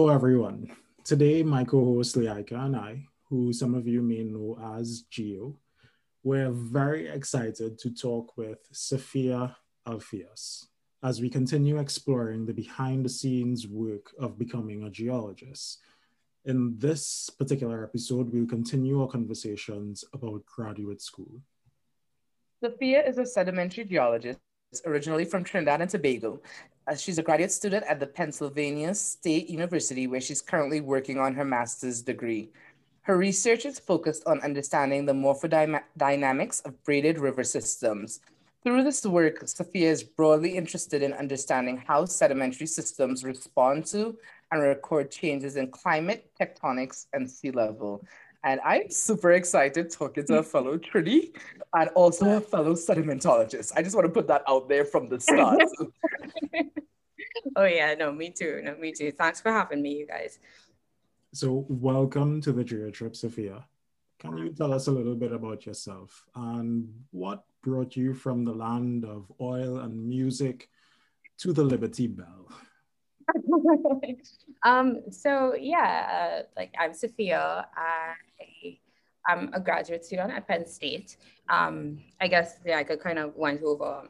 Hello, everyone. Today, my co host Liaika and I, who some of you may know as Geo, we're very excited to talk with Safiya Alpheus as we continue exploring the behind the scenes work of becoming a geologist. In this particular episode, we'll continue our conversations about graduate school. Safiya is a sedimentary geologist originally from Trinidad and Tobago. She's a graduate student at the Pennsylvania State University, where she's currently working on her master's degree. Her research is focused on understanding the morphodynamics of braided river systems. Through this work, Safiya is broadly interested in understanding how sedimentary systems respond to and record changes in climate, tectonics, and sea level. And I'm super excited talking to a fellow Trini and also a fellow sedimentologist. I just want to put that out there from the start. oh yeah, no, me too. No, me too. Thanks for having me, you guys. So, welcome to the Geo Trip, Safiya. Can you tell us a little bit about yourself and what brought you from the land of oil and music to the Liberty Bell? um, so yeah, uh, like I'm Safiya. I am a graduate student at Penn State. Um, I guess yeah, I could kind of went over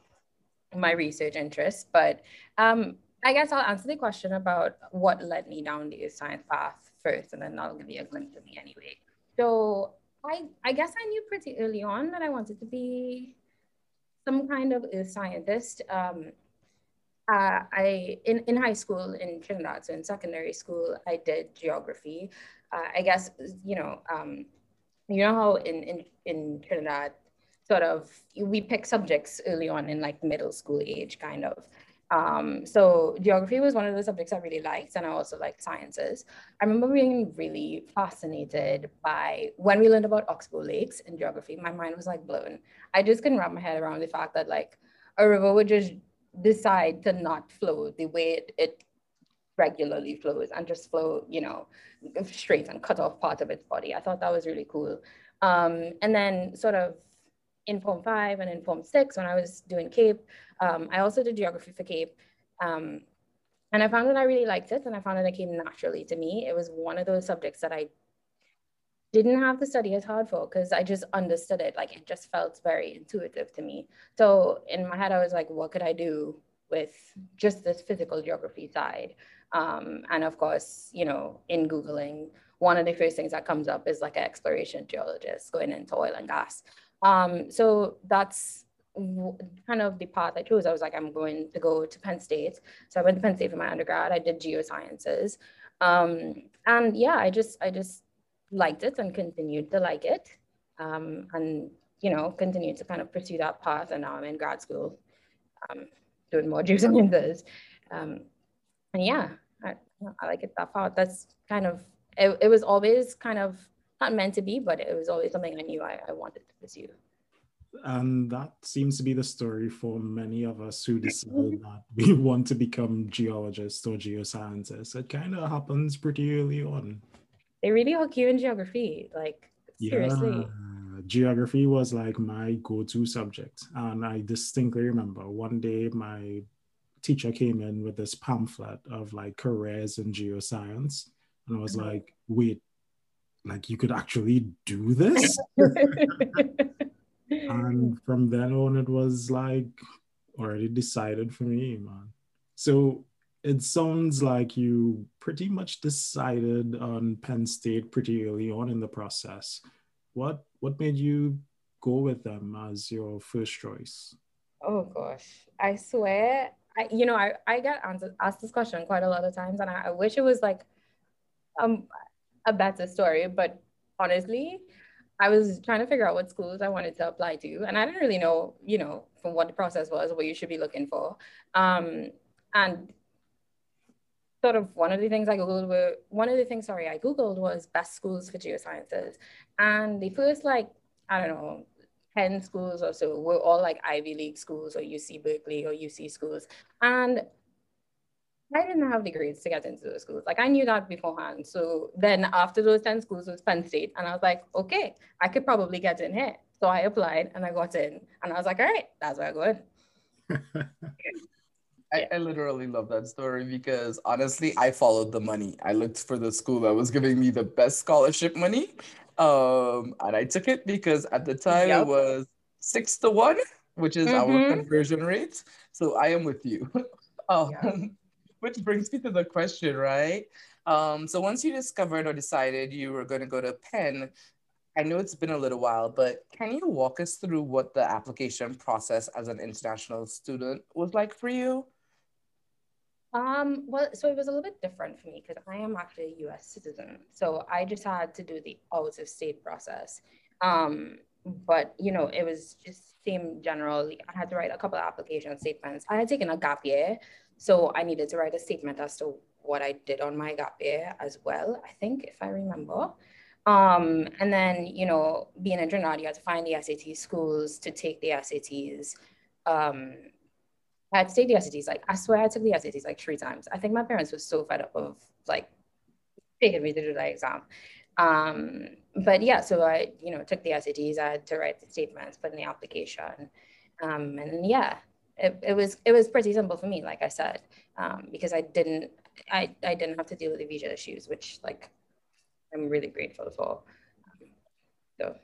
my research interests, but um, I guess I'll answer the question about what led me down the science path first, and then I'll give you a glimpse of me anyway. So I, I guess I knew pretty early on that I wanted to be some kind of a scientist. Um, uh, I in, in high school in Trinidad, so in secondary school, I did geography. Uh, I guess you know, um, you know how in, in in Trinidad, sort of we pick subjects early on in like middle school age, kind of. Um, so geography was one of the subjects I really liked, and I also liked sciences. I remember being really fascinated by when we learned about Oxbow Lakes in geography. My mind was like blown. I just couldn't wrap my head around the fact that like a river would just decide to not flow the way it, it regularly flows and just flow, you know, straight and cut off part of its body. I thought that was really cool. Um, and then sort of in Form 5 and in Form 6 when I was doing CAPE, um, I also did geography for CAPE. Um, and I found that I really liked it and I found that it came naturally to me. It was one of those subjects that I didn't have to study as hard for because I just understood it. Like it just felt very intuitive to me. So in my head, I was like, what could I do with just this physical geography side? Um, and of course, you know, in Googling, one of the first things that comes up is like an exploration geologist going into oil and gas. Um, so that's kind of the path I chose. I was like, I'm going to go to Penn State. So I went to Penn State for my undergrad. I did geosciences. Um, and yeah, I just, I just liked it and continued to like it. Um, and, you know, continued to kind of pursue that path. And now I'm in grad school um, doing more geosciences. Um, and yeah, I, I like it that far. That's kind of, it, it was always kind of not meant to be, but it was always something I knew I, I wanted to pursue. And that seems to be the story for many of us who decide that we want to become geologists or geoscientists. It kind of happens pretty early on. They really hook you in geography, like seriously. Yeah, geography was like my go-to subject, and I distinctly remember one day my teacher came in with this pamphlet of like careers in geoscience, and I was mm-hmm. like, "Wait, like you could actually do this?" and from then on it was like already decided for me man so it sounds like you pretty much decided on penn state pretty early on in the process. What what made you go with them as your first choice? Oh gosh. I swear I, you know i i get asked this question quite a lot of times and I, I wish it was like um a better story but honestly I was trying to figure out what schools I wanted to apply to, and I didn't really know, you know, from what the process was, what you should be looking for. Um, and sort of one of the things I Googled were, one of the things, sorry, I Googled was best schools for geosciences. And the first, like, I don't know, 10 schools or so were all like Ivy League schools or UC Berkeley or UC schools. And I didn't have the grades to get into those schools. Like I knew that beforehand. So then after those 10 schools was Penn State. And I was like, okay, I could probably get in here. So I applied and I got in. And I was like, all right, that's where I go going. I, I, literally love that story because honestly, I followed the money. I looked for the school that was giving me the best scholarship money. Um, and I took it because at the time yep. it was six to one, which is mm-hmm. our conversion rate. So I am with you. um, yeah. Which brings me to the question, right? Um, so once you discovered or decided you were going to go to Penn, I know it's been a little while, but can you walk us through what the application process as an international student was like for you? Um, well, so it was a little bit different for me because I am actually a US citizen. So I just had to do the out of state process. Um, but you know, it was just same general. I had to write a couple of application statements. I had taken a gap year, so I needed to write a statement as to what I did on my gap year as well, I think, if I remember. Um, and then, you know, being in Trinidad, you had to find the SAT schools to take the SATs. Um, I had to take the SATs. Like, I swear I took the SATs like three times. I think my parents were so fed up of like taking me to do that exam. Um, but yeah, so I, you know, took the SATs. I had to write the statements, put in the application. Um, and yeah, it, it was it was pretty simple for me, like I said, um, because I didn't I, I didn't have to deal with the visa issues, which like I'm really grateful for. So,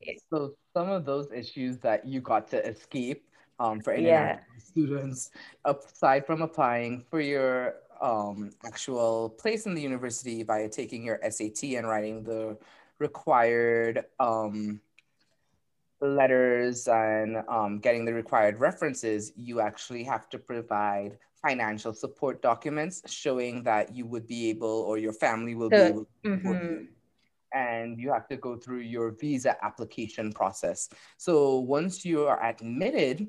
yeah. so some of those issues that you got to escape um, for international yeah. students, aside from applying for your um, actual place in the university via taking your SAT and writing the required um, letters and um, getting the required references, you actually have to provide financial support documents showing that you would be able or your family will be able to mm-hmm. support you. And you have to go through your visa application process. So once you are admitted,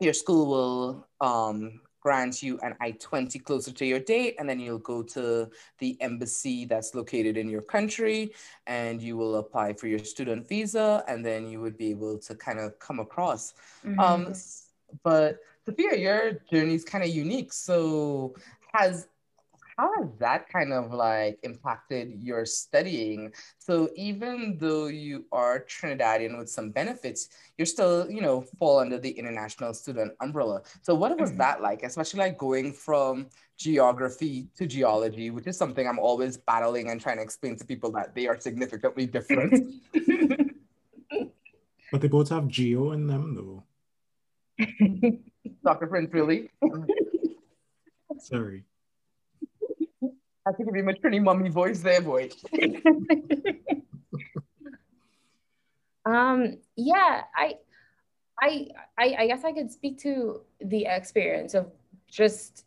your school will um, grant you an I-20 closer to your date, and then you'll go to the embassy that's located in your country, and you will apply for your student visa, and then you would be able to kind of come across. Mm-hmm. Um, but Safiya, your journey is kind of unique. So has how has that kind of like impacted your studying? So even though you are Trinidadian with some benefits, you're still, you know, fall under the international student umbrella. So what was mm-hmm. that like, especially like going from geography to geology, which is something I'm always battling and trying to explain to people that they are significantly different. but they both have geo in them though. Dr. Prince, really? Sorry. I think it'd be my pretty mummy voice there, boy. um, yeah, I, I, I, I guess I could speak to the experience of just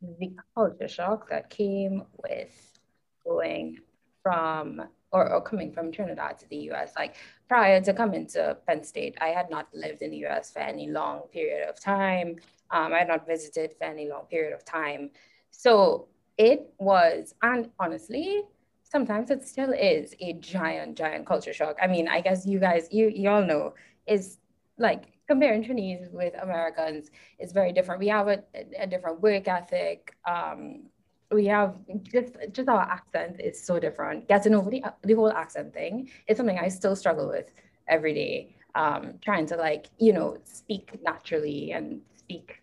the culture shock that came with going from or, or coming from Trinidad to the US. Like prior to coming to Penn State, I had not lived in the US for any long period of time. Um, I had not visited for any long period of time. So it was, and honestly, sometimes it still is a giant, giant culture shock. I mean, I guess you guys, you you all know, is like comparing Chinese with Americans is very different. We have a, a different work ethic. Um, we have just just our accent is so different. Getting over the the whole accent thing is something I still struggle with every day. Um, trying to like you know speak naturally and speak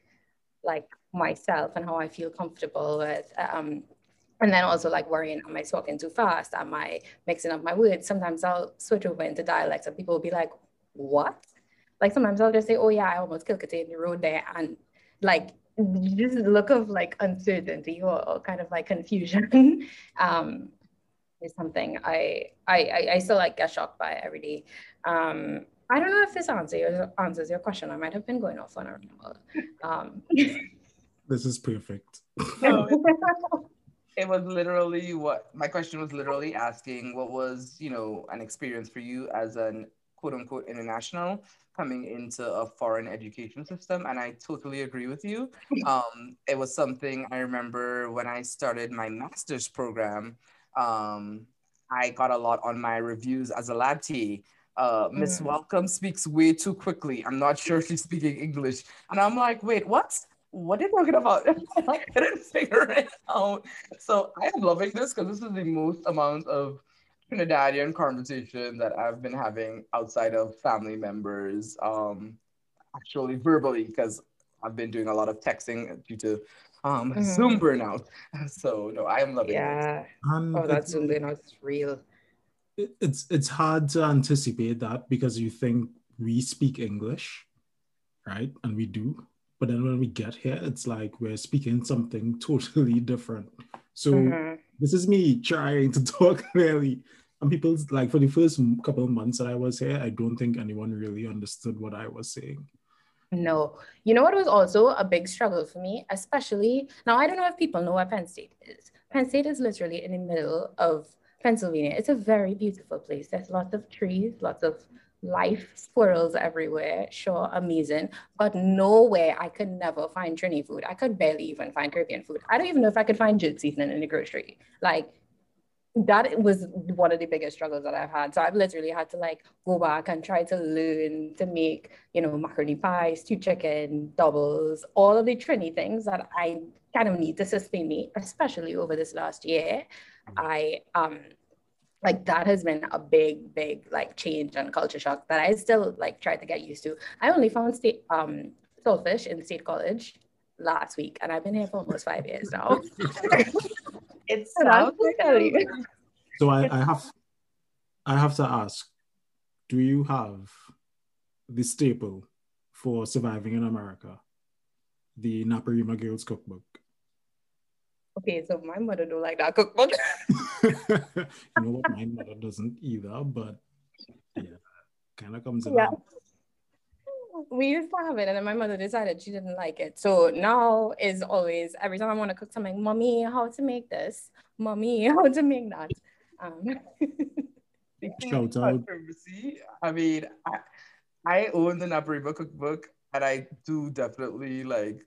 like myself and how I feel comfortable with. Um, and then also like worrying, am I talking too fast? Am I mixing up my words? Sometimes I'll switch over into dialects and people will be like, what? Like sometimes I'll just say, oh yeah, I almost killed Kate in the road there. And like this look of like uncertainty or, or kind of like confusion um, is something I, I, I still like get shocked by every day. Um, I don't know if this answer your, answers your question. I might have been going off on a ramble. Um, this is perfect. it was literally what my question was literally asking what was you know an experience for you as an quote unquote international coming into a foreign education system and i totally agree with you um, it was something i remember when i started my master's program um, i got a lot on my reviews as a lab. Uh, Miss mm. Welcome speaks way too quickly. I'm not sure she's speaking English. And I'm like, wait, what? What are you talking about? I couldn't figure it out. So I am loving this because this is the most amount of Trinidadian conversation that I've been having outside of family members, um, actually verbally, because I've been doing a lot of texting due to um, mm-hmm. Zoom burnout. So no, I am loving yeah. it. Yeah. Oh, that Zoom burnout is real. It's it's hard to anticipate that because you think we speak English, right? And we do. But then when we get here, it's like we're speaking something totally different. So mm-hmm. this is me trying to talk clearly. And people like for the first couple of months that I was here, I don't think anyone really understood what I was saying. No. You know what was also a big struggle for me, especially now I don't know if people know where Penn State is. Penn State is literally in the middle of Pennsylvania. It's a very beautiful place. There's lots of trees, lots of life, squirrels everywhere. Sure, amazing. But nowhere I could never find Trini food. I could barely even find Caribbean food. I don't even know if I could find jerk seasoning in the grocery. Like that was one of the biggest struggles that I've had. So I've literally had to like go back and try to learn to make, you know, macaroni pie, stewed chicken, doubles, all of the Trini things that I kind of need to sustain me, especially over this last year. I um like that has been a big, big like change and culture shock that I still like try to get used to. I only found state um saltfish in state college last week and I've been here for almost five years now. It's so So I, I have I have to ask, do you have the staple for surviving in America? The Naparima Girls Cookbook. Okay, so my mother don't like that cookbook. you know what? My mother doesn't either, but yeah, kind of comes in. Yeah we used to have it, and then my mother decided she didn't like it. So now is always every time I want to cook something, mommy, how to make this? Mommy, how to make that? Um. Shout out. I mean, I, I own the Naparima cookbook, and I do definitely like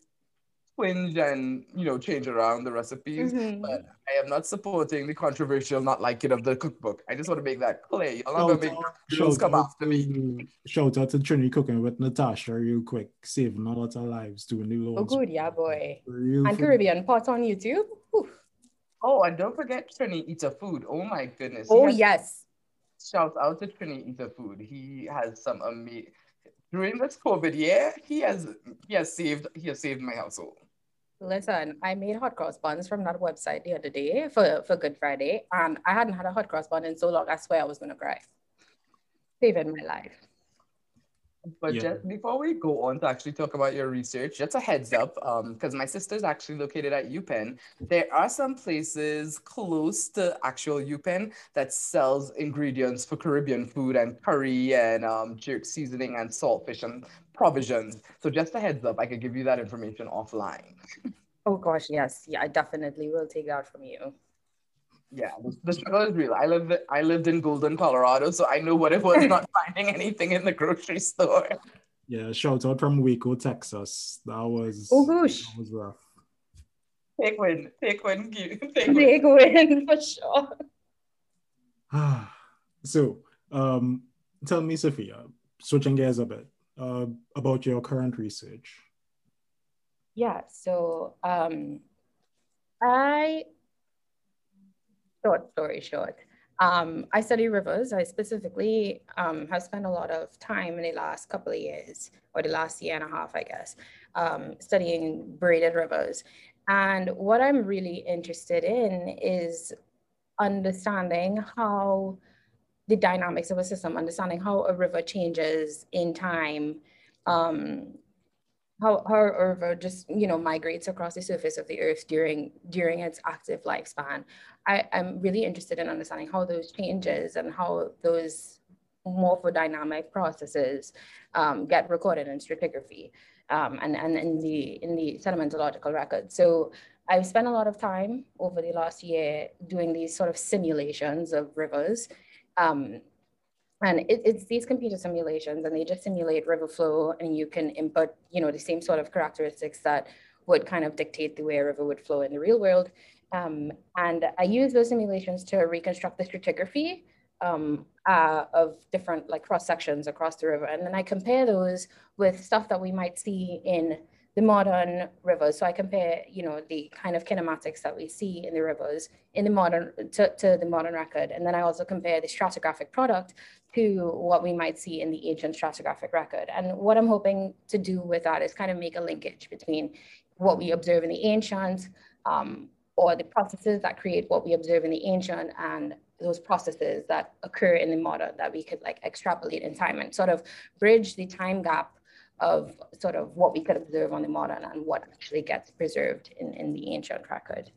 twinge and you know change around the recipes mm-hmm. but i am not supporting the controversial not liking of the cookbook. I just want to make that clear. I'm not gonna make girls come after me. Shout out to trinity cooking with natasha real quick. Saving a lot of lives doing the loads. oh good yeah boy. Real and food. caribbean pot on youtube? Oof. oh and don't forget trini eats a food. Oh my goodness. Oh yes. Shout out to trini eats a food. He has some amazing during this COVID year, he has he has saved he has saved my household. Listen, I made hot cross buns from that website the other day for, for Good Friday, and I hadn't had a hot cross bun in so long, I swear I was to cry. Saving my life. But yeah. just before we go on to actually talk about your research, just a heads up, Um, because um, my sister's actually located at UPenn. There are some places close to actual UPenn that sells ingredients for Caribbean food and curry and um, jerk seasoning and saltfish and provisions. So just a heads up, I could give you that information offline. Oh gosh, yes, yeah, I definitely will take that from you. Yeah, the, the struggle is real. I live I lived in Golden, Colorado, so I know what it was not finding anything in the grocery store. Yeah, shout out from Waco, Texas. That was oh gosh, that was rough. Take win, take win, take win, take win for sure. so, um, tell me, Safiya, switching gears a bit uh, about your current research. Yeah, so um, I, short story short, um, I study rivers. I specifically um, have spent a lot of time in the last couple of years, or the last year and a half, I guess, um, studying braided rivers. And what I'm really interested in is understanding how the dynamics of a system, understanding how a river changes in time, um, how, how a river just you know migrates across the surface of the earth during during its active lifespan. I, I'm really interested in understanding how those changes and how those morphodynamic processes um, get recorded in stratigraphy um, and, and in the in the sedimentological record. So I've spent a lot of time over the last year doing these sort of simulations of rivers um, and it, it's these computer simulations and they just simulate river flow and you can input, you know, the same sort of characteristics that would kind of dictate the way a river would flow in the real world. Um, and I use those simulations to reconstruct the stratigraphy um, uh, of different like cross sections across the river. And then I compare those with stuff that we might see in the modern rivers. So I compare, you know, the kind of kinematics that we see in the rivers in the modern to, to the modern record. And then I also compare the stratigraphic product to what we might see in the ancient stratigraphic record. And what I'm hoping to do with that is kind of make a linkage between what we observe in the ancient um, or the processes that create what we observe in the ancient and those processes that occur in the modern that we could like extrapolate in time and sort of bridge the time gap of sort of what we could observe on the modern and what actually gets preserved in, in the ancient record.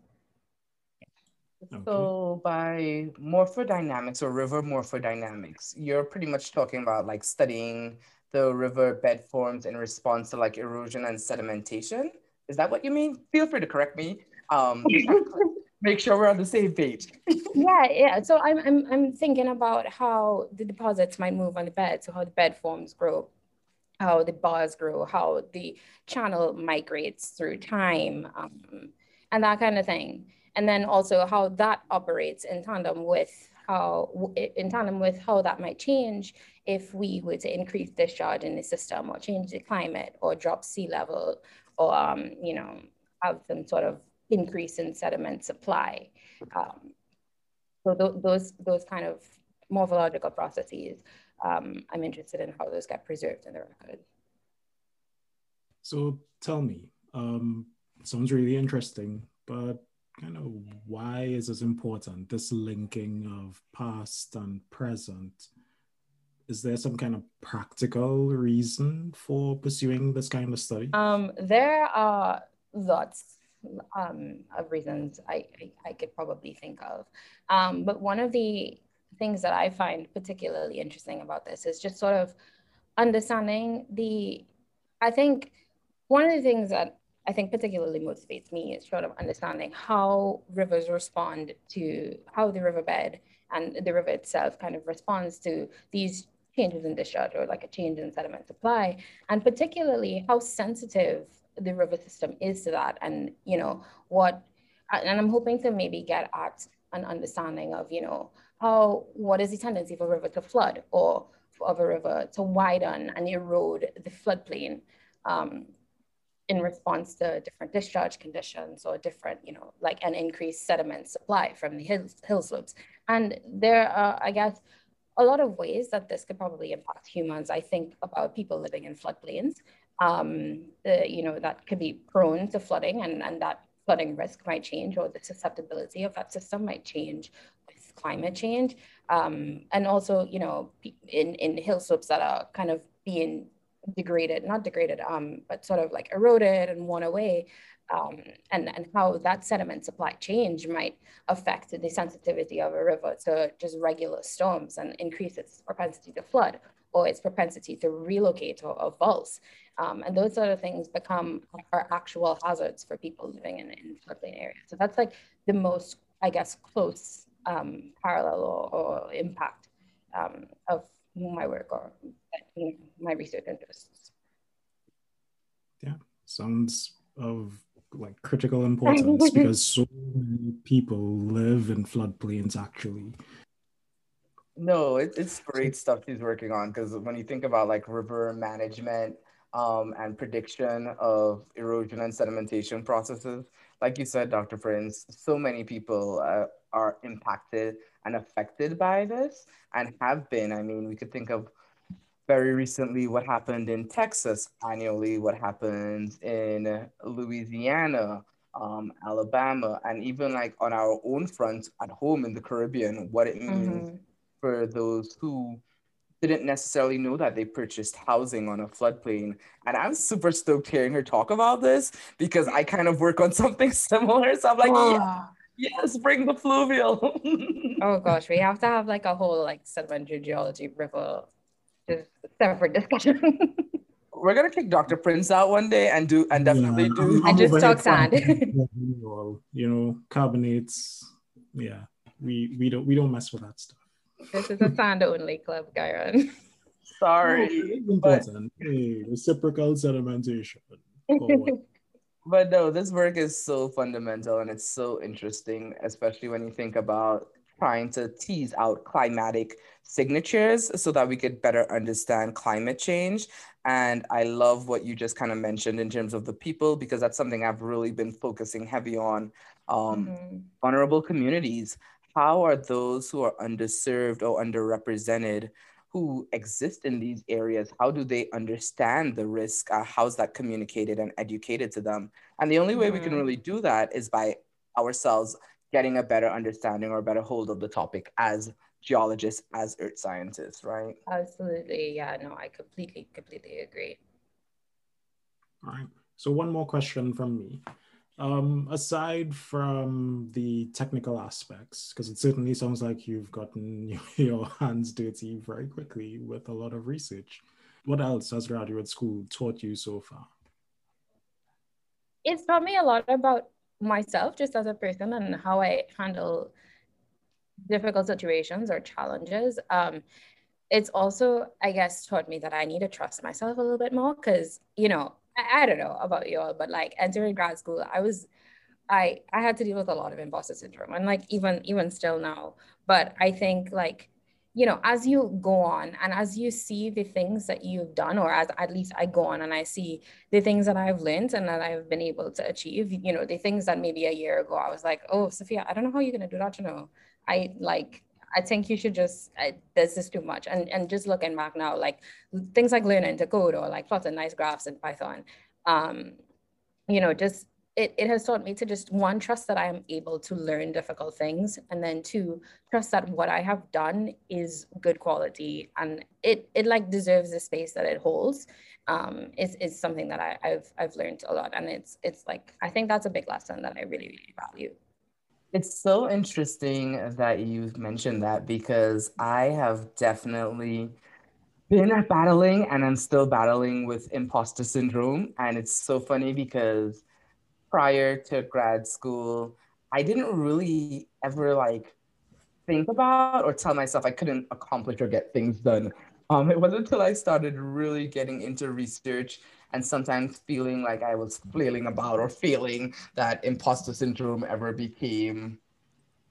Okay. So by morphodynamics or river morphodynamics, you're pretty much talking about like studying the river bed forms in response to like erosion and sedimentation. Is that what you mean? Feel free to correct me. Um, make sure we're on the same page. yeah, yeah. So I'm, I'm, I'm thinking about how the deposits might move on the bed. So how the bed forms grow how the bars grow, how the channel migrates through time, um, and that kind of thing. And then also how that operates in tandem with how, in tandem with how that might change if we were to increase discharge in the system or change the climate or drop sea level or, um, you know, have some sort of increase in sediment supply. Um, so th those, those kind of morphological processes um, I'm interested in how those get preserved in the record. So tell me, um, sounds really interesting, but kind of why is this important, this linking of past and present? Is there some kind of practical reason for pursuing this kind of study? Um, there are lots um, of reasons I, I, I, could probably think of. Um, but one of the things that I find particularly interesting about this is just sort of understanding the, I think one of the things that I think particularly motivates me is sort of understanding how rivers respond to how the riverbed and the river itself kind of responds to these changes in discharge or like a change in sediment supply, and particularly how sensitive the river system is to that. And, you know, what, and I'm hoping to maybe get at an understanding of, you know, how what is the tendency of a river to flood or of a river to widen and erode the floodplain um, in response to different discharge conditions or different, you know, like an increased sediment supply from the hill, hill slopes. And there are, I guess, a lot of ways that this could probably impact humans. I think about people living in floodplains, um, you know, that could be prone to flooding and, and that flooding risk might change or the susceptibility of that system might change climate change. Um, and also, you know, in, in hill slopes that are kind of being degraded, not degraded, um, but sort of like eroded and worn away. Um, and, and how that sediment supply change might affect the sensitivity of a river to just regular storms and increase its propensity to flood or its propensity to relocate or, or vulse. Um, and those sort of things become are actual hazards for people living in, in floodplain areas. So that's like the most, I guess, close um, parallel or, or impact um, of my work or you know, my research interests. Yeah, sounds of like critical importance because so many people live in floodplains actually. No, it, it's great stuff he's working on because when you think about like river management um, and prediction of erosion and sedimentation processes, like you said, Dr. Prince, so many people uh, are impacted and affected by this and have been. I mean, we could think of very recently what happened in Texas annually, what happens in Louisiana, um, Alabama, and even like on our own front at home in the Caribbean, what it means mm-hmm. for those who didn't necessarily know that they purchased housing on a floodplain. And I'm super stoked hearing her talk about this because I kind of work on something similar. So I'm like, yeah, yes, bring the fluvial. oh gosh, we have to have like a whole like sedimentary geology river just separate discussion. We're gonna kick Dr. Prince out one day and do and definitely yeah, do and just talk sand. you know, carbonates. Yeah, we we don't we don't mess with that stuff. This is a sand only club, Gyron. Sorry. Oh, but... Hey, reciprocal sedimentation. But no, this work is so fundamental and it's so interesting, especially when you think about trying to tease out climatic signatures so that we could better understand climate change. And I love what you just kind of mentioned in terms of the people, because that's something I've really been focusing heavy on. Um, mm-hmm. Vulnerable communities. How are those who are underserved or underrepresented who exist in these areas, how do they understand the risk? Uh, how's that communicated and educated to them? And the only way mm-hmm. we can mm-hmm. really do that is by ourselves getting a better understanding or a better hold of the topic as geologists, as earth scientists, right? Absolutely. Yeah, no, I completely, completely agree. All right. So one more question from me. Um, aside from the technical aspects, because it certainly sounds like you've gotten your hands dirty very quickly with a lot of research, what else has graduate school taught you so far? It's taught me a lot about myself just as a person and how I handle difficult situations or challenges. Um, it's also, I guess, taught me that I need to trust myself a little bit more because, you know, I, I don't know about y'all, but like entering grad school, I was I I had to deal with a lot of imposter syndrome and like even even still now. But I think like you know as you go on and as you see the things that you've done or as at least i go on and i see the things that i've learned and that i've been able to achieve you know the things that maybe a year ago i was like oh safiya i don't know how you're going to do that you know i like I think you should just I, this is too much. And and just looking back now, like things like learning to code or like plotting nice graphs in Python, um, you know, just it, it has taught me to just one trust that I am able to learn difficult things, and then two trust that what I have done is good quality and it it like deserves the space that it holds. Um, is is something that I, I've I've learned a lot, and it's it's like I think that's a big lesson that I really really value. It's so interesting that you've mentioned that because I have definitely been battling and I'm still battling with imposter syndrome. And it's so funny because prior to grad school, I didn't really ever like think about or tell myself I couldn't accomplish or get things done. Um, it wasn't until I started really getting into research and sometimes feeling like I was flailing about or feeling that imposter syndrome ever became,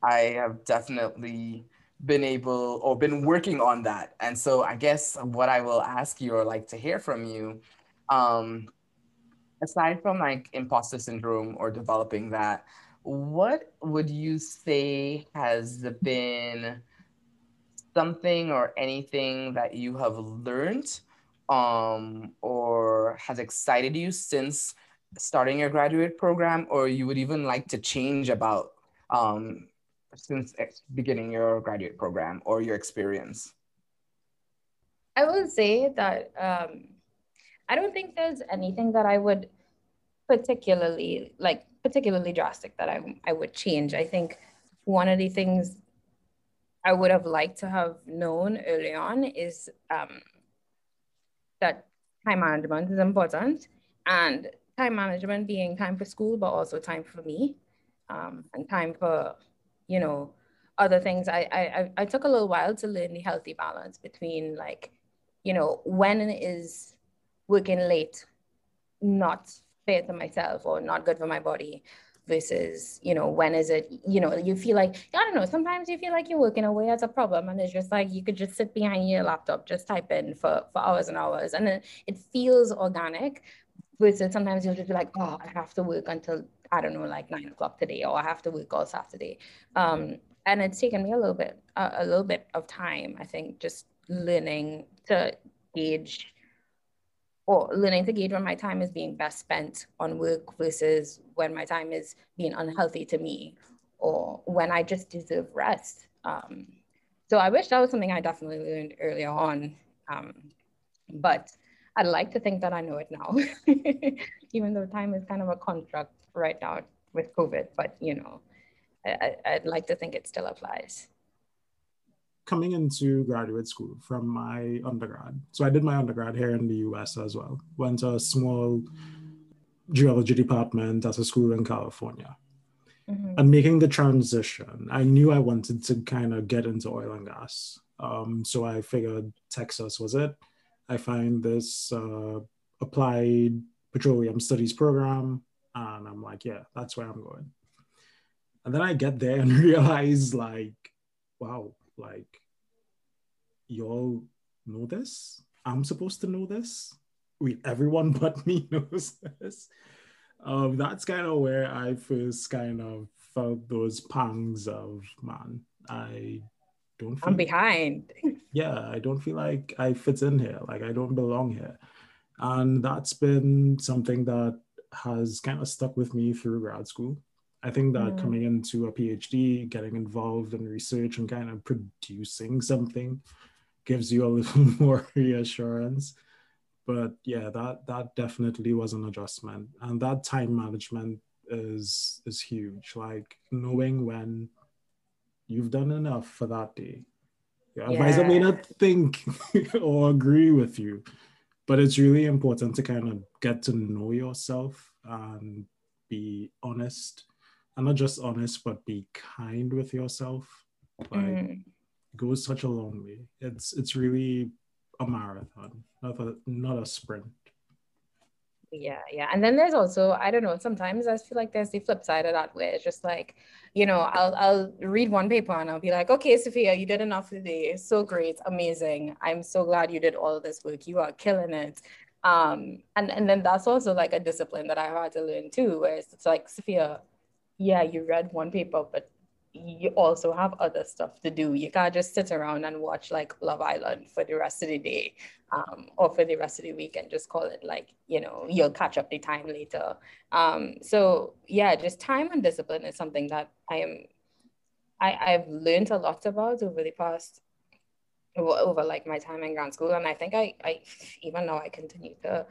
I have definitely been able or been working on that. And so I guess what I will ask you or like to hear from you, um, aside from like imposter syndrome or developing that, what would you say has been something or anything that you have learned um, or has excited you since starting your graduate program, or you would even like to change about um, since beginning your graduate program or your experience? I would say that um, I don't think there's anything that I would particularly like particularly drastic that I, I would change. I think one of the things I would have liked to have known early on is um, that time management is important and time management being time for school, but also time for me um, and time for, you know, other things. I, I, I took a little while to learn the healthy balance between like, you know, when is working late not fair to myself or not good for my body versus you know when is it you know you feel like i don't know sometimes you feel like you're working away as a problem and it's just like you could just sit behind your laptop just type in for, for hours and hours and then it feels organic versus sometimes you'll just be like oh i have to work until i don't know like nine o'clock today or i have to work all saturday. Um, and it's taken me a little bit a, a little bit of time i think just learning to gauge or learning to gauge when my time is being best spent on work versus when my time is being unhealthy to me or when I just deserve rest. Um, so I wish that was something I definitely learned earlier on. Um, but I'd like to think that I know it now, even though time is kind of a construct right now with COVID. But, you know, I, I'd like to think it still applies coming into graduate school from my undergrad. So I did my undergrad here in the US as well. Went to a small geology department at a school in California. Mm-hmm. And making the transition, I knew I wanted to kind of get into oil and gas. Um, so I figured Texas was it. I find this uh, applied petroleum studies program, and I'm like, yeah, that's where I'm going. And then I get there and realize like wow, like y'all know this? I'm supposed to know this? we everyone but me knows this. Um, that's kind of where I first kind of felt those pangs of man. I don't feel I'm behind. yeah, I don't feel like I fit in here. Like I don't belong here. And that's been something that has kind of stuck with me through grad school. I think that coming into a PhD, getting involved in research and kind of producing something gives you a little more reassurance. But yeah, that that definitely was an adjustment. And that time management is is huge. Like knowing when you've done enough for that day. Your yeah. advisor may not think or agree with you, but it's really important to kind of get to know yourself and be honest and not just honest but be kind with yourself. Like mm. goes such a long way. It's it's really a marathon not a not a sprint. Yeah yeah. And then there's also i don't know sometimes i feel like there's the flip side of that where it's just like you know i'll i'll read one paper and i'll be like okay safiya you did enough today. So great. Amazing. I'm so glad you did all this work. You are killing it. Um and and then that's also like a discipline that i had to learn too where it's, it's like safiya yeah you read one paper but you also have other stuff to do. You can't just sit around and watch like Love Island for the rest of the day um, or for the rest of the week and just call it like, you know, you'll catch up the time later. Um, so yeah, just time and discipline is something that I am, I, I've learned a lot about over the past, over, like my time in grad school. And I think I, I, even now I continue to,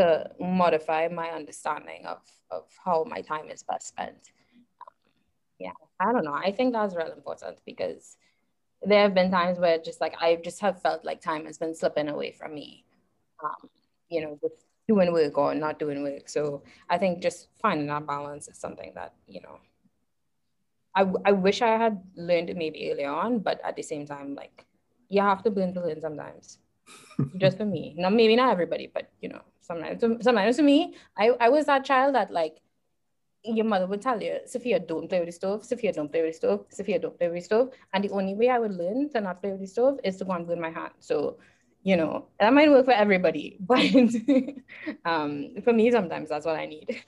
to modify my understanding of, of how my time is best spent. Yeah i don't know. I think that's really important because there have been times where just like i just have felt like time has been slipping away from me um, you know with doing work or not doing work. So i think just finding that balance is something that you know I, I wish i had learned it maybe early on but at the same time like you have to learn to learn sometimes. Just for me. Not maybe not everybody but you know sometimes sometimes for me I, I was that child that like your mother would tell you, Safiya, don't play with the stove. Safiya, don't play with the stove. Safiya, don't play with the stove. And the only way I would learn to not play with the stove is to go and burn my hand. So, you know, that might work for everybody, but um, for me, sometimes that's what I need.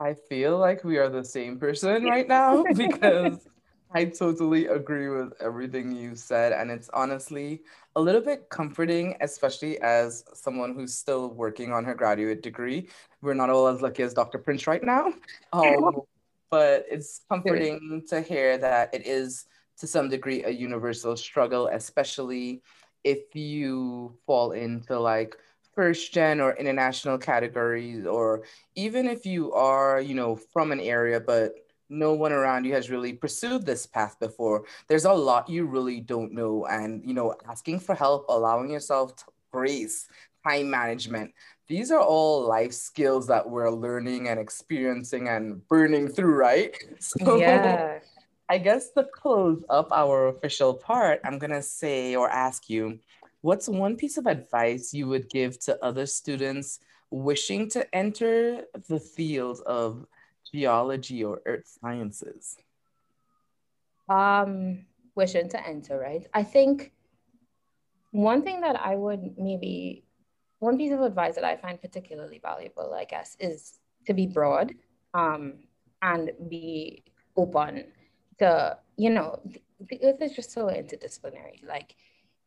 I feel like we are the same person right now because I totally agree with everything you said. And it's honestly a little bit comforting, especially as someone who's still working on her graduate degree. We're not all as lucky as Dr. Prince right now. Um, but it's comforting to hear that it is to some degree a universal struggle, especially if you fall into like first gen or international categories, or even if you are, you know, from an area, but no one around you has really pursued this path before. There's a lot you really don't know and you know asking for help allowing yourself grace time management these are all life skills that we're learning and experiencing and burning through right? So yeah. I guess to close up our official part i'm going to say or ask you what's one piece of advice you would give to other students wishing to enter the field of geology or earth sciences? Um, wishing to enter, right? I think one thing that I would maybe, one piece of advice that I find particularly valuable, I guess, is to be broad um, and be open to, you know, the earth is just so interdisciplinary. Like,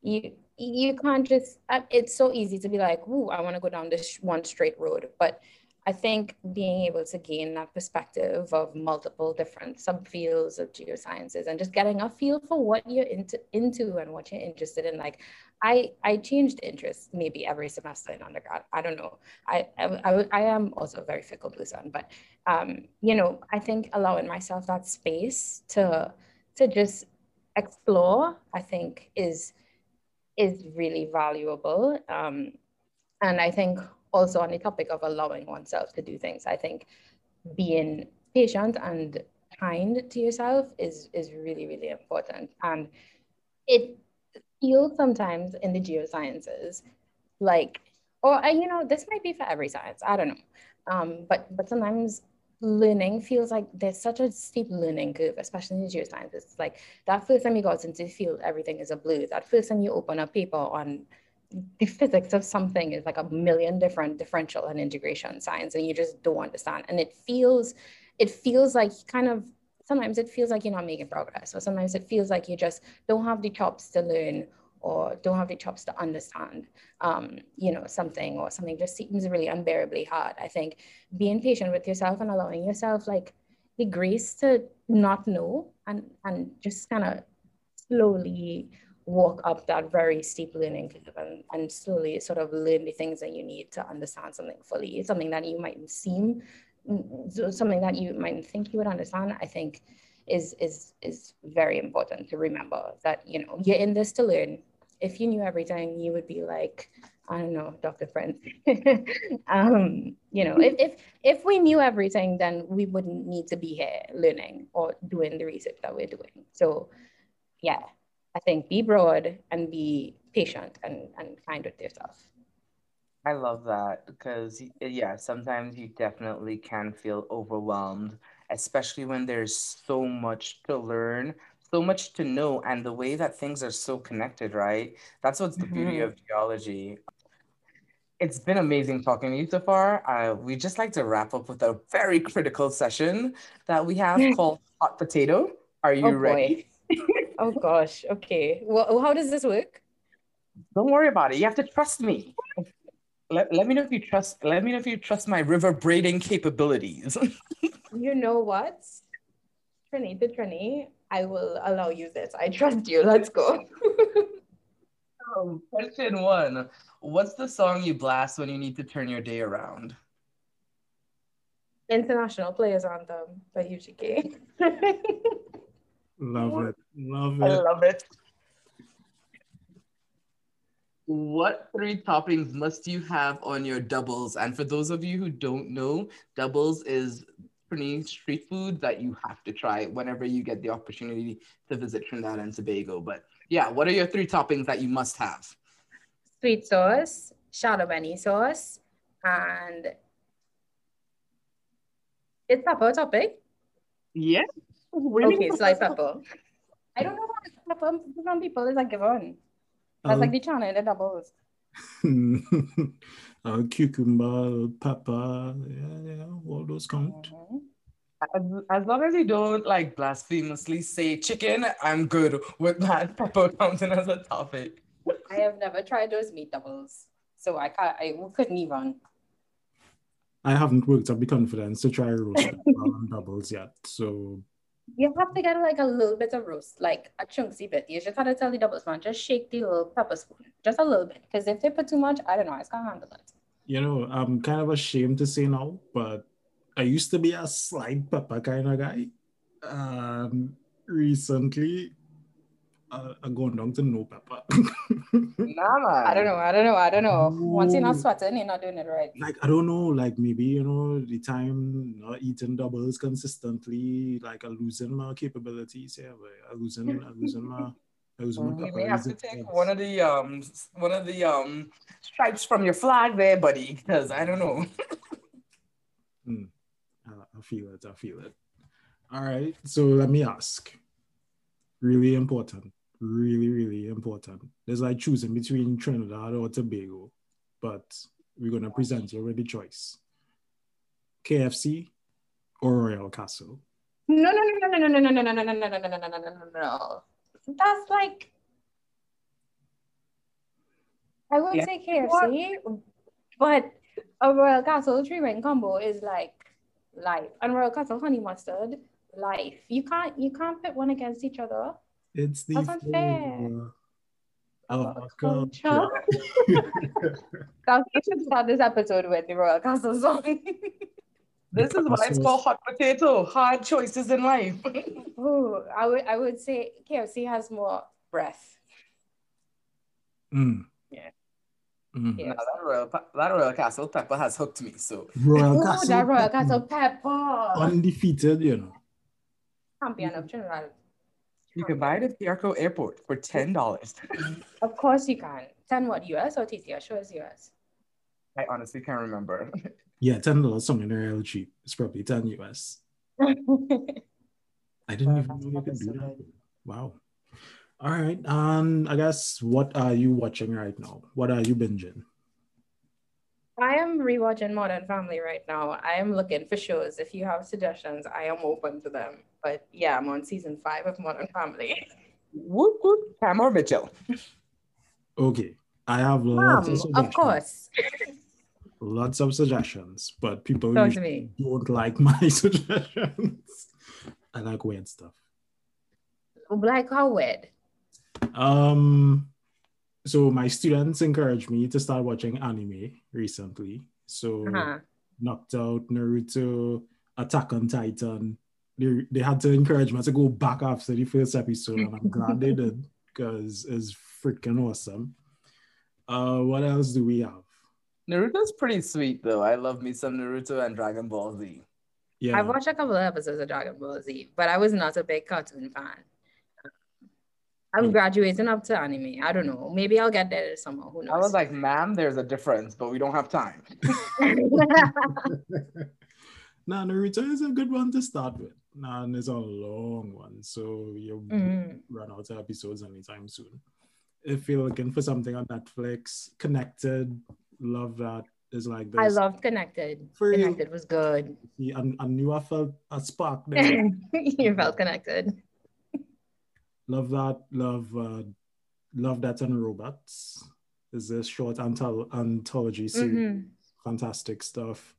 you you can't just it's so easy to be like ooh i want to go down this one straight road but I think being able to gain that perspective of multiple different subfields of geosciences and just getting a feel for what you're into, into and what you're interested in. Like, I I changed interests maybe every semester in undergrad. I don't know. I I, I am also a very fickle person, but um, you know, I think allowing myself that space to to just explore, I think is is really valuable. Um, and I think also on the topic of allowing oneself to do things, I think being patient and kind to yourself is is really really important and it feels sometimes in the geosciences like or you know this might be for every science i don't know um, but but sometimes learning feels like there's such a steep learning curve, especially in geoscience. It's like that first time you got into the field, everything is a blur. That first time you open a paper on the physics of something is like a million different differential and integration signs, and you just don't understand. And it feels, it feels like kind of sometimes it feels like you're not making progress, or sometimes it feels like you just don't have the chops to learn or don't have the chops to understand, um, you know, something or something just seems really unbearably hard. I think being patient with yourself and allowing yourself like the grace to not know and and just kind of slowly walk up that very steep learning curve and, and slowly sort of learn the things that you need to understand something fully. something that you might seem something that you might think you would understand. I think is is is very important to remember that you know you're in this to learn if you knew everything, you would be like, I don't know, Dr. Friend. um, you know, if, if if we knew everything, then we wouldn't need to be here learning or doing the research that we're doing. So yeah, I think be broad and be patient and, and kind with yourself. I love that because yeah, sometimes you definitely can feel overwhelmed, especially when there's so much to learn so much to know and the way that things are so connected, right? That's what's the mm-hmm. beauty of geology. It's been amazing talking to you so far. Uh, we just like to wrap up with a very critical session that we have called Hot Potato. Are you oh, ready? Oh gosh. Okay. Well, how does this work? Don't worry about it. You have to trust me. Let, let me know if you trust. Let me know if you trust my river braiding capabilities. you know what, Trini, the Trini, I will allow you this. I trust you. Let's go. um, question one What's the song you blast when you need to turn your day around? International Players Anthem by UGK. love it. Love it. I love it. What three toppings must you have on your doubles? And for those of you who don't know, doubles is Trinidad street food that you have to try whenever you get the opportunity to visit Trinidad and Tobago. But yeah, what are your three toppings that you must have? Sweet sauce, shadow sauce, and it's pepper topping. Yeah. Okay, sliced pepper. I don't know how what pepper some people is a given. That's um, like the chana in the doubles. uh, cucumber, pepper, yeah, yeah, all those count. Mm-hmm. As, as long as you don't like blasphemously say chicken, I'm good with that pepper counting as a topic. I have never tried those meat doubles, so I can't. I couldn't even. I haven't worked up the confidence to try roast doubles yet, so you have to get like a little bit of roast, like a chunky bit. You just gotta tell the double spoon, just shake the little pepper spoon, just a little bit. Because if they put too much, I don't know, I can't handle it. You know, I'm kind of ashamed to say now, but I used to be a slight pepper kind of guy. Um, recently, uh, I'm going down to no pepper. nah, man. I don't know. I don't know. I don't know. Once you're not sweating, you're not doing it right. Like I don't know. Like maybe you know the time not eating doubles consistently. Like I'm losing my capabilities. Yeah, but I'm losing. I'm losing my. You may have to take one of the um one of the um stripes from your flag there, buddy, because I don't know. mm, I, I feel it. I feel it. All right. So let me ask. Really important really, really important. It's like choosing between Trinidad or Tobago, but we're going to present you with the choice KFC or Royal Castle. No, no, no, no, no, no, no, no, no, no, no, no, no, no, no, no, no, no. No. That's like, I would say KFC, but a Royal Castle three ring combo is like life, and Royal Castle honey mustard life. You can't you can't pit one against each other. It's the That's unfair. Of culture. we should start this episode with the Royal Castle song. this is why it's called hot potato. Hard choices in life. oh, I would I would say KFC has more breath. Mm. Yeah. Mm. Yeah, that Royal, that Royal Castle pepper has hooked me. So Royal Ooh, Castle, that Royal Castle pepper, undefeated, you know. Champion of Trinidad. You can buy it at Piarco Airport for ten dollars. of course you can. Ten what US or TTS? Show us US. I honestly can't remember. Yeah, ten dollars something real cheap. It's probably ten US. I didn't even know you could do that. Wow. All right. Um, I guess what are you watching right now? What are you binging? I am rewatching Modern Family right now. I am looking for shows. If you have suggestions, I am open to them. But yeah, I'm on season five of Modern Family. Whoop whoop, Pam or Mitchell? Okay. I have lots Mom, of suggestions. of course. Lots of suggestions, but people Talk to usually me. don't like my suggestions. I like weird stuff. Like how weird. Um, so my students encouraged me to start watching anime recently. So Uh-huh. knocked out Naruto, Attack on Titan. They, they had to encourage me to go back after the first episode, and I'm glad they did because it's freaking awesome. Uh, what else do we have? Naruto's pretty sweet though. I love me some Naruto and Dragon Ball Z. Yeah, I've watched a couple of episodes of Dragon Ball Z, but I was not a big cartoon fan. I'm Hmm. graduating up to anime. I don't know. Maybe I'll get there somehow. Who knows? I was like, ma'am, there's a difference, but we don't have time. Nah, Naruto is a good one to start with. Nah, and it's a long one, so you Mhm. run out of episodes anytime soon. If you're looking for something on Netflix, Connected, love that. Is like this. I loved Connected. Connected was good. I, I knew I felt a spark there. you felt connected. love that. Love, uh, love that and robots. Is a short antholo- anthology series? Mhm. Fantastic stuff.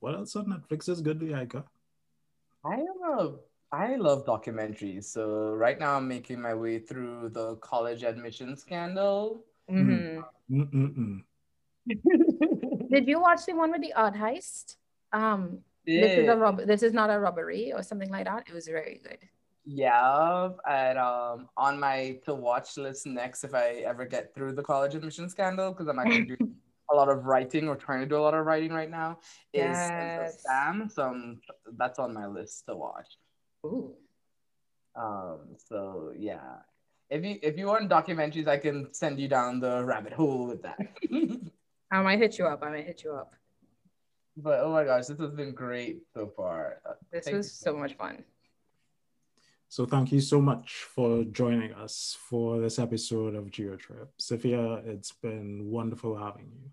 What else on Netflix is good, Yaika? I am a I love documentaries. So right now I'm making my way through the college admission scandal. Mhm. Mm-mm-mm. Did you watch the one with the odd heist? Um, this is a rob- This is not a robbery or something like that. It was very good. Yeah, and um, on my to watch list next if I ever get through the college admission scandal because I'm actually doing a lot of writing or trying to do a lot of writing right now is Yes. Sam. So I'm, that's on my list to watch. Ooh. Um, so yeah, if you if you want documentaries, I can send you down the rabbit hole with that. I might hit you up. I might hit you up. but oh my gosh, this has been great so far. Uh, This thank was you. so much fun. So thank you so much for joining us for this episode of GeoTrip. Safiya, it's been wonderful having you.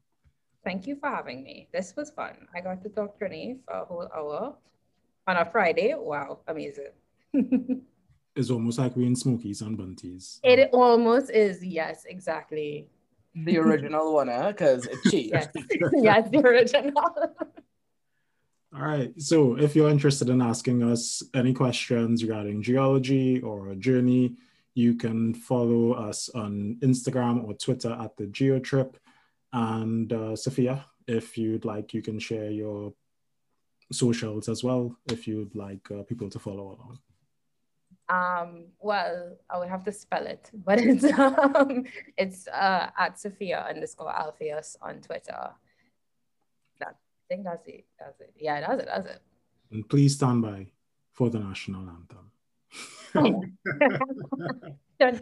Thank you for having me. This was fun. I got to talk to Renee for a whole hour on a Friday. Wow, amazing. It's almost like we're in Smokies and Bunties. it almost is. Yes, exactly. the original one, huh? because it's cheap. Yes, yes, the original. All right. So if you're interested in asking us any questions regarding geology or a journey, you can follow us on Instagram or Twitter at the GeoTrip. And uh, Safiya, if you'd like, you can share your socials as well if you'd like uh, people to follow along. Um, well, I would have to spell it, but it's um, it's uh, at Safiya underscore Alpheus on Twitter. That, I think that's it. That's it. Yeah, that's it. That's it. And please stand by for the national anthem. Dun,